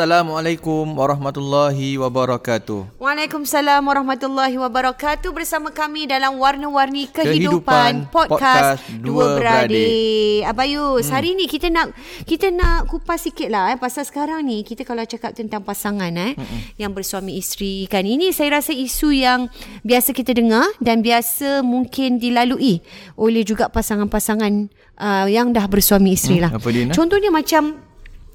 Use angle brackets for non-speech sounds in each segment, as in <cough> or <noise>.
Assalamualaikum warahmatullahi wabarakatuh. Waalaikumsalam warahmatullahi wabarakatuh bersama kami dalam warna-warni Kehidupan kehidupan, podcast, Podcast dua beradik. Abayus, hmm. hari ni kita nak kita nak kupas sikit lah eh pasal sekarang ni kita kalau cakap tentang pasangan eh hmm. yang bersuami isteri kan ini saya rasa isu yang biasa kita dengar dan biasa mungkin dilalui oleh juga pasangan-pasangan uh, yang dah bersuami isteri Hmm, lah. apa dia? Contohnya macam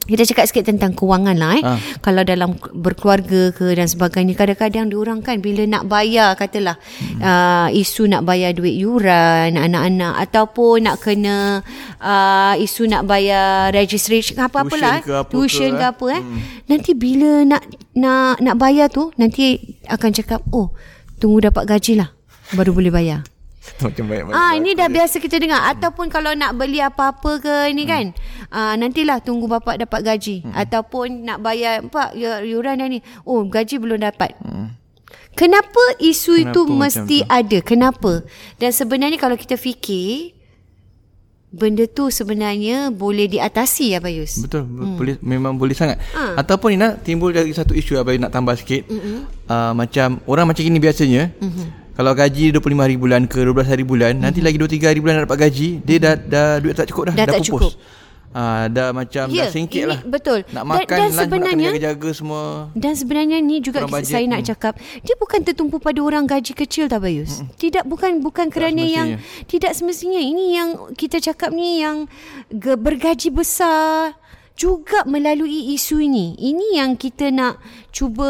kita cakap sikit tentang kewangan lah eh. Ah. Kalau dalam berkeluarga ke dan sebagainya kadang-kadang diorang kan bila nak bayar katalah hmm. uh, isu nak bayar duit yuran anak-anak ataupun nak kena uh, isu nak bayar registration apa-apalah Tuition ke apa tuition ke, ke eh. apa eh. Nanti bila nak nak nak bayar tu nanti akan cakap oh tunggu dapat gaji lah baru boleh bayar. <laughs> Macam baik Ah ini dah biasa kita dengar ataupun kalau nak beli apa-apa ke ni kan. Ah nantilah tunggu bapak dapat gaji ataupun nak bayar pak yu- yuran dah ni. Oh gaji belum dapat. Kenapa isu Kenapa itu mesti tu? ada? Kenapa? Dan sebenarnya kalau kita fikir benda tu sebenarnya boleh diatasi ya Bayus. Betul hmm. boleh memang boleh sangat. Ha. Ataupun ni nak timbul dari satu isu abai nak tambah sikit. Uh, macam orang macam ini biasanya. Kalau gaji 25 hari bulan ke 12 hari bulan, nanti lagi 2 3 hari bulan nak dapat gaji, dia dah dah duit tak cukup dah, Dah tak pupus. cukup. Ah dah macam Ya, dah singkit ini lah. betul. Nak Dan- makan dan lunch pun nak sebenarnya- kena jaga-jaga semua. Dan sebenarnya ni juga bajet, saya nak hmm. cakap, dia bukan tertumpu pada orang gaji kecil tak Bayus. Hmm. Tidak bukan bukan kerana yang tidak semestinya. Ini yang kita cakap ni yang ge, bergaji besar juga melalui isu ini. Ini yang kita nak cuba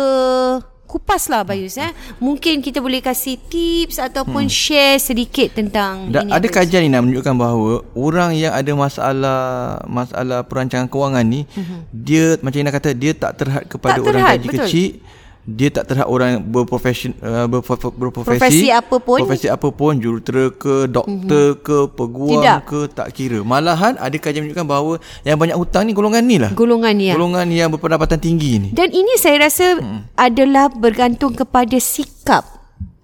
kupas lah Bayus eh. Mungkin kita boleh kasih tips ataupun share sedikit tentang Da, ini. ada Bayus. kajian ni nak menunjukkan bahawa orang yang ada masalah masalah perancangan kewangan ni mm-hmm. dia macam Ina kata dia tak terhad kepada Tak orang terhad, gaji betul. kecil dia tak terhad orang berprofesi uh, berprofesi, berprofesi Profesi apa pun. profesi apa pun jurutera ke doktor mm-hmm. ke peguam Tidak. ke tak kira malahan ada kajian menunjukkan bahawa yang banyak hutang ni golongan ni lah Golongan ni ya. golongan yang berpendapatan tinggi ni Dan ini saya rasa hmm. adalah bergantung kepada sikap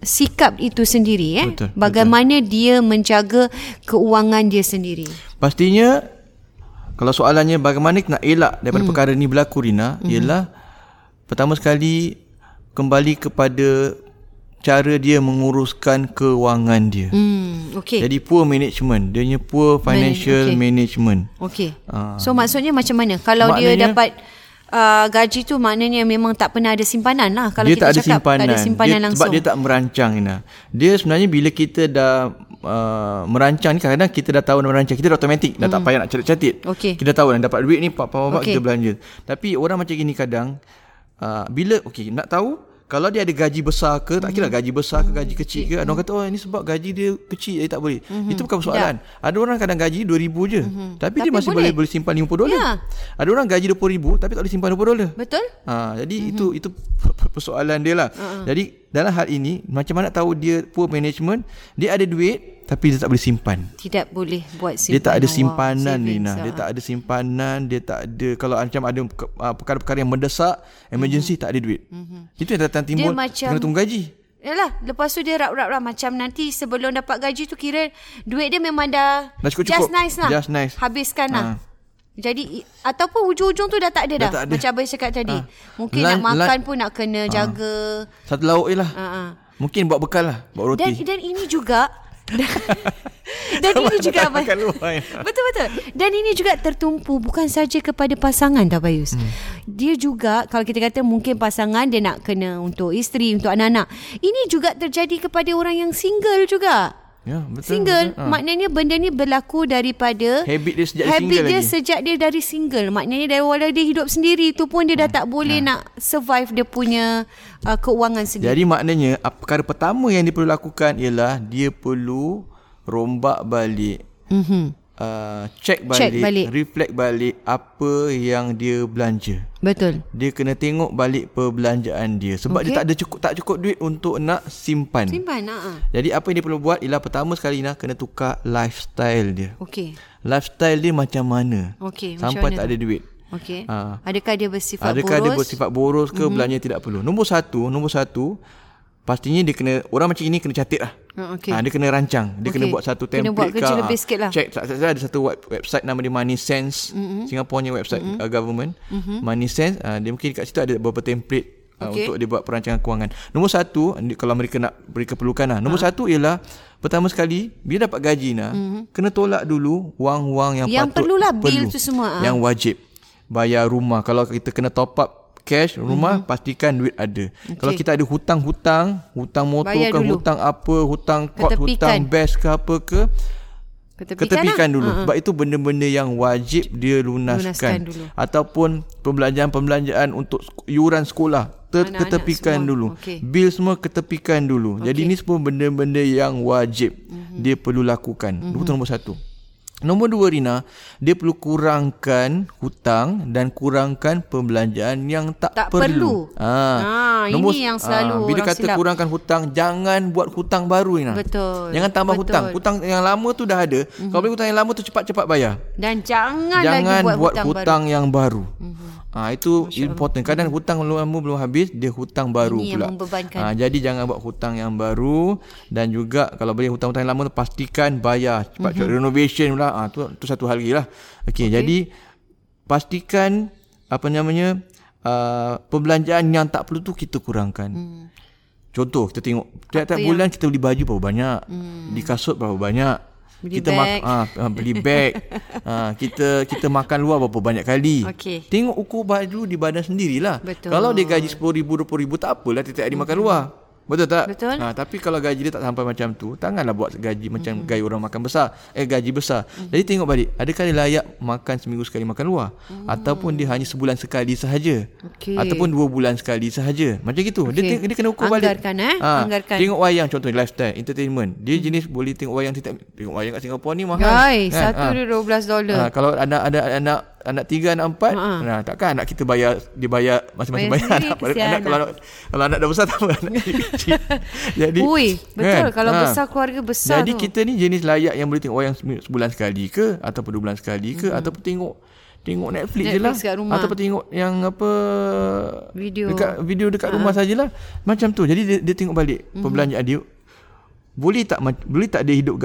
sikap itu sendiri eh. Betul, Bagaimana dia menjaga keuangan dia sendiri. Pastinya kalau soalannya bagaimana nak elak daripada hmm. perkara ni berlaku Rina hmm. ialah pertama sekali kembali kepada cara dia menguruskan kewangan dia. Hmm, okey. Jadi poor management, dia punya poor financial okey. management. Okey. Ah. So maksudnya macam mana? Kalau dia Maknanya- dapat uh, gaji tu maknanya memang tak pernah ada simpanan lah. Kalau dia kita tak ada cakap simpanan. tak ada simpanan dia, langsung. Sebab dia tak merancang Ina. Dia sebenarnya bila kita dah uh, merancang ni kadang-kadang kita dah tahu nak merancang. Kita dah automatik. Dah tak payah nak catat-catat. Hmm. Okey. Kita tahu nak dapat duit ni apa-apa Okey. kita belanja. Tapi orang macam gini kadang uh, bila okey nak tahu kalau dia ada gaji besar ke tak kira gaji besar ke gaji kecil ke ada orang kata oh ini sebab gaji dia kecil jadi tak boleh. Itu bukan persoalan. Ada orang kadang gaji 2000 je. Tapi, dia Tapi masih boleh. boleh boleh simpan 50 dolar. Ya. Ada orang gaji 20000 tapi tak boleh simpan 20 dolar. Betul? Ha, jadi mm-hmm. itu itu persoalan dia lah. Uh-huh. Jadi dalam hal ini macam mana tahu dia poor management, dia ada duit tapi dia tak boleh simpan. Tidak boleh buat simpanan. Dia tak ada simpanan savings, Lina. Dia ah. tak ada simpanan, dia tak ada kalau macam ada ah, perkara-perkara yang mendesak, emergency tak ada duit. Mm-hmm. Itu yang datang timbul macam- kena tunggu gaji. Yalah, lepas tu dia rap-rap-rap macam nanti sebelum dapat gaji tu kira duit dia memang dah, Dah cukup-cukup. just nice lah. Just nice. Habiskan lah. Ha. Jadi ataupun hujung-hujung tu dah tak ada Dah dah. tak ada. Macam abang cakap tadi. Ha. Mungkin Lan- nak makan lan- pun nak kena jaga. Satu lauk je lah. Ha, ha. Mungkin bawa bekal lah, Dan roti. dan ini juga dan <laughs> ini juga abang luar. ya. Betul betul. Dan ini juga tertumpu bukan saja kepada pasangan dah Bayus. Hmm. Dia juga kalau kita kata mungkin pasangan dia nak kena untuk isteri, untuk anak-anak. Ini juga terjadi kepada orang yang single juga. Ya, betul. Single betul. Ha. maknanya benda ni berlaku daripada Habit dia sejak dia habit single dia lagi. sejak dia dari single. Maknanya dari awal dia hidup sendiri tu pun dia dah tak boleh nak survive dia punya uh, keuangan sendiri. Jadi maknanya perkara pertama yang dia perlu lakukan ialah dia perlu rombak balik, Mhm. Uh, check balik, Check balik. reflect balik apa yang dia belanja. Betul. Dia kena tengok balik perbelanjaan dia sebab Okey. dia tak ada cukup tak cukup duit untuk nak simpan. Simpan ha. Jadi apa yang dia perlu buat ialah pertama sekali nak kena tukar lifestyle dia. Okey. Lifestyle dia macam mana? Okey, macam Sampai mana tak tu? ada duit. Okey. Ha. Adakah dia bersifat Adakah boros? dia bersifat boros ke mm-hmm. belanja tidak perlu. Nombor satu, nombor satu pastinya dia kena orang macam ini kena catat lah. Oh, okey. Ha, dia kena rancang. Dia kena Okey. buat satu Kena template buat kerja ke, lebih ah, sikit lah. Check. Saya saya ada satu web- website nama dia Money Sense. Mm-hmm. Singapore punya website mm-hmm. uh, government. Mm-hmm. Money Sense. Uh, dia mungkin kat situ ada beberapa template uh, Okey. untuk dia buat perancangan kewangan. Nombor satu, kalau mereka nak mereka perlukan lah. Nombor Ha. satu ialah pertama sekali bila dapat gaji nah, mm-hmm. kena tolak dulu wang-wang yang, Yang patut perlulah bil tu semua, ah. Yang wajib. Bayar rumah. Kalau kita kena top up cash rumah Mhm. mm-hmm. pastikan duit ada. Okay. Kalau kita ada hutang-hutang, hutang motor Bayar ke, dulu. hutang apa, hutang Ketepikan. hutang best ke apa ke, Ketepikan, ketepikan lah. dulu. Ha. Sebab itu benda-benda yang wajib dia lunaskan. Lunaskan dulu. Ataupun pembelanjaan-pembelanjaan untuk yuran sekolah ter- Anak-anak ketepikan semua. dulu. Okey. Bil semua ketepikan dulu. Jadi Okey. ini semua benda-benda yang wajib Mhm. mm-hmm. dia perlu lakukan. Mm-hmm. Itu nombor satu. Nombor dua Rina, dia perlu kurangkan hutang dan kurangkan pembelanjaan yang tak, Tak perlu. Ah, ini yang selalu bila orang kata silap. kurangkan hutang, jangan buat hutang baru Rina. Betul. Jangan tambah Betul. hutang. Hutang yang lama tu dah ada. Mm-hmm. Kalau boleh hutang yang lama tu cepat-cepat bayar. Dan jangan, Jangan lagi buat, buat hutang, hutang, baru. yang baru. Mm-hmm. Ha, itu important. Kadang hutang lama belum habis, dia hutang baru Ini yang pula. Ha, jadi jangan buat hutang yang baru dan juga kalau boleh hutang-hutang yang lama tu pastikan bayar. Cepat mm-hmm. renovation pula. Ha, tu tu satu hal lagi lah. Okey, okay. jadi pastikan apa namanya uh, perbelanjaan yang tak perlu tu kita kurangkan. Hmm. Contoh kita tengok tiap-tiap bulan kita beli baju berapa banyak, hmm. beli kasut berapa banyak. Beli kita ah, ah, beli beg. <laughs> ah, kita kita makan luar berapa banyak kali. Okey. Tengok ukur baju di badan sendirilah. Betul. Kalau dia gaji RM10,000, RM20,000 tak apalah tiap-tiap hari makan luar. Betul tak? Betul. Ha, tapi kalau gaji dia tak sampai macam tu, janganlah buat gaji macam mm-hmm. gaya orang makan besar. Eh gaji besar. Mm-hmm. Jadi tengok balik, adakah dia layak makan seminggu sekali makan luar mm. ataupun dia hanya sebulan sekali sahaja. Okey. Ataupun dua bulan sekali sahaja. Macam gitu. Dia Okey. teng- dia kena ukur balik. Anggarkan, eh? Ha, Anggarkan. Tengok wayang contoh lifestyle, entertainment. Dia jenis boleh tengok wayang tengok wayang kat Singapura ni mahal. Guys, Kan? satu Ha. dia 12 dolar. Ha, kalau anak ada anak anak tiga anak empat Ha. nah takkan anak kita bayar dia bayar masing-masing Bayar bayar, anak, kesian anak, kalau anak. anak kalau anak dah besar tak apa anak <laughs> kecil jadi Ui, betul. kan? Kalau Ha. besar keluarga besar jadi tu. kita ni jenis layak yang boleh tengok wayang semi- sebulan sekali ke ataupun dua bulan sekali ke ataupun tengok tengok Netflix, je lah Netflix kat rumah. ataupun tengok yang apa Video. dekat video dekat rumah sajalah macam tu jadi dia, dia tengok balik perbelanjaan dia boleh tak boleh tak dia hidup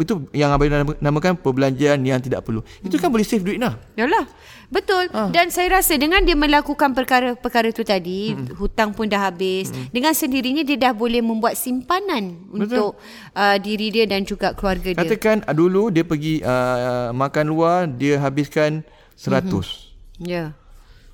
itu yang abang nama- namakan perbelanjaan yang tidak perlu itu kan boleh save duit lah Yalah. Betul. Ah. Dan saya rasa dengan dia melakukan perkara-perkara tu tadi, hmm. hutang pun dah habis. Hmm. Dengan sendirinya dia dah boleh membuat simpanan untuk uh, diri dia dan juga keluarga dia. katakan ah, dulu dia pergi uh, makan luar dia habiskan 100 Ya.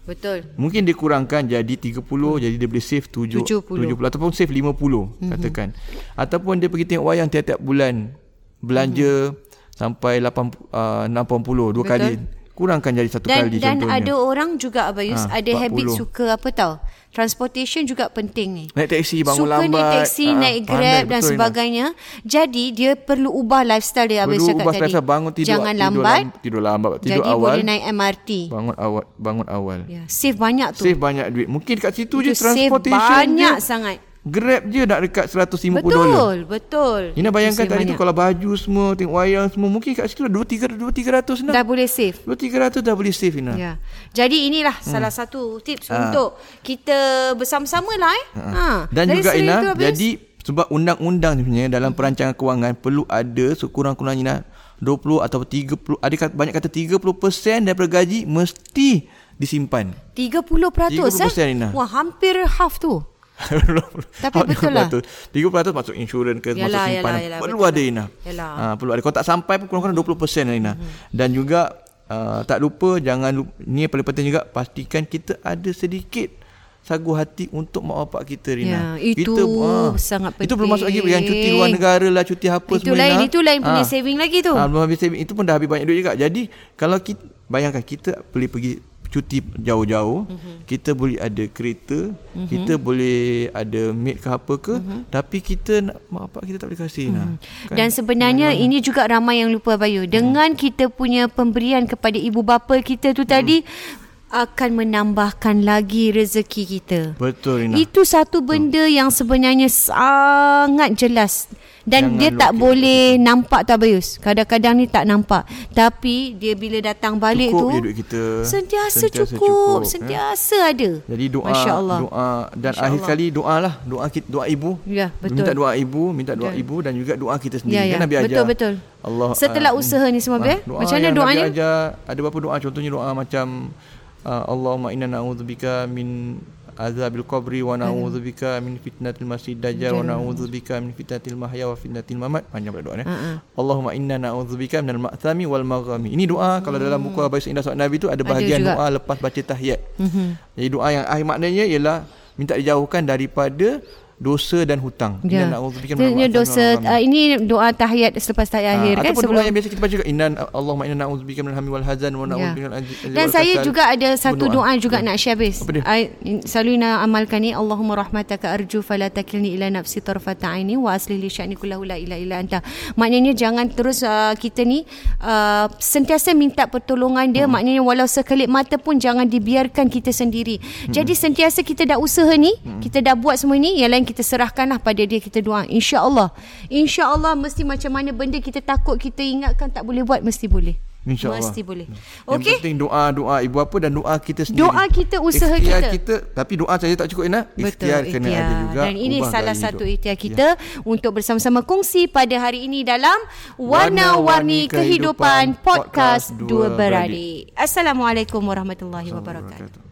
Betul. Mungkin dia kurangkan jadi 30 hmm. jadi dia boleh save 7 70. 70 ataupun save 50 hmm. katakan. Ataupun dia pergi tengok wayang tiap-tiap bulan belanja hmm. sampai 8 uh, 80 dua Betul. kali. Kurangkan jadi satu Dan kali dan contohnya. ada orang juga Abayus Ha, ada habit 40. suka apa tahu? Transportation juga penting ni. naik taksi bangun Suka lambat. naik taksi, Ah, naik pandai grab dan betul, Ina. sebagainya. Jadi dia perlu ubah lifestyle dia Abayus Perlu cakap ubah tadi. selesa bangun tidur Jangan tidur lambat. lam- tidur lambat tidur jadi awal boleh naik MRT. bangun awal bangun awal Ya, save banyak tu. save banyak duit mungkin kat situ je Itu save transportation banyak je sangat. Grab je nak dekat 150 Betul, dolar betul. Ina bayangkan tadi tu banyak. kalau baju semua tengok wayang semua mungkin kat situ dah 2 3 2 300 dah. dah boleh save. 2 300 dah boleh save Ina. Ya. Jadi inilah hmm. salah satu tips Ah. untuk kita bersama-sama lah eh. Ha. Dan Dari juga Ina, tu jadi sebab undang-undang sebenarnya dalam perancangan kewangan perlu ada sekurang-kurangnya Ina 20 atau 30 ada kata, banyak kata 30% daripada gaji mesti disimpan. 30%, 30% eh. Ina. Wah, hampir half tu. <laughs> Tapi betul lah. 30% masuk insurans ke Yalah, masuk simpanan. yalah, yalah, perlu ada lah. Ina. Yalah. Ha, perlu ada. Kalau tak sampai pun kurang-kurang 20% lah, Ina. Mhm. Dan juga uh, tak lupa jangan lupa, ni yang paling penting juga pastikan kita ada sedikit sagu hati untuk mak bapak kita Rina. Ya, itu kita, ah, sangat Itu belum masuk lagi yang cuti penting. luar negara lah, cuti apa Itu semua. lain, Rina. itu lain punya Ah. saving lagi tu. Ah, belum habis saving. Itu pun dah habis banyak duit juga. Jadi kalau kita bayangkan kita boleh pergi cuti jauh-jauh, mm-hmm. kita boleh ada kereta, mm-hmm. kita boleh ada maid ke apa ke, mm-hmm. tapi kita nak mak bapak kita tak boleh kasih mm-hmm. nah. Dan sebenarnya ini juga ramai yang lupa Bayu. Dengan kita punya pemberian kepada ibu bapa kita tu tadi akan menambahkan lagi rezeki kita. Betul Rina. Itu satu benda yang sebenarnya sangat jelas Dan Jangan dia tak boleh nampak tau Abayus. Kadang-kadang ni tak nampak. Tapi dia bila datang balik Cukup tu je duit kita. sentiasa, Sentiasa cukup, cukup, eh. sentiasa ada. Jadi doa Masya Allah. doa dan Masya akhir Allah. kali doa lah doa kita doa ibu. Ya, betul. Minta doa ibu, minta doa ibu dan juga doa kita sendiri. Ya, ya. Kan Nabi ajar. Betul, betul. Allah Setelah ah, usaha ni semua, ah, Bil. doa Macam mana doanya? Nabi ajar ada beberapa doa contohnya doa macam uh, Allahumma inna na'udzubika min azabil qabri wa na'udzubika min fitnatil masih dajjal wa na'udzubika min fitnatil mahya wa fitnatil mamat panjang pula doa ni. Ha-ha. Allahumma inna na'udzubika minal ma'thami wal maghami. Ini doa kalau dalam buku Abai Indah Nabi tu ada bahagian juga. doa lepas baca tahiyat. Jadi doa yang akhir maknanya ialah minta dijauhkan daripada dosa dan hutang. Ya. Inna minal Ini dosa uh, ini doa tahiyat selepas tahiyat Ah, akhir kan ataupun sebelum doa yang biasa kita baca juga inna Allahumma inna na'udzubika minal hammi wal hazan wa Ya. na'udzubika minal ajzi Dan wal saya juga ada satu doa juga nak share? I, selalu nak amalkan ni Allahumma rahmataka arju fala takilni ila nafsi tarfata aini wa asli li sya'ni kullahu la ilaha illa anta. Maknanya jangan terus uh, kita ni uh, sentiasa minta pertolongan dia. Hmm. Maknanya walau sekelip mata pun jangan dibiarkan kita sendiri. Hmm. Jadi sentiasa kita dah usaha ni, hmm. kita dah buat semua ni, yang lain kita serahkanlah pada dia kita doa. InsyaAllah. InsyaAllah mesti macam mana benda kita takut kita ingatkan tak boleh buat mesti boleh. InsyaAllah. Mesti boleh. Yang Okey? penting doa doa ibu apa dan doa kita sendiri. Doa kita, usaha ikhtiar kita. kita. Tapi doa saja tak cukup Ina. Ikhtiar Betul, kena ikhtiar. ada juga. Dan ini salah satu hidup. ikhtiar Ya. kita untuk bersama-sama kongsi pada hari ini dalam Warna-Warni Kehidupan Podcast Dua Beradik. Assalamualaikum warahmatullahi. Wabarakatuh.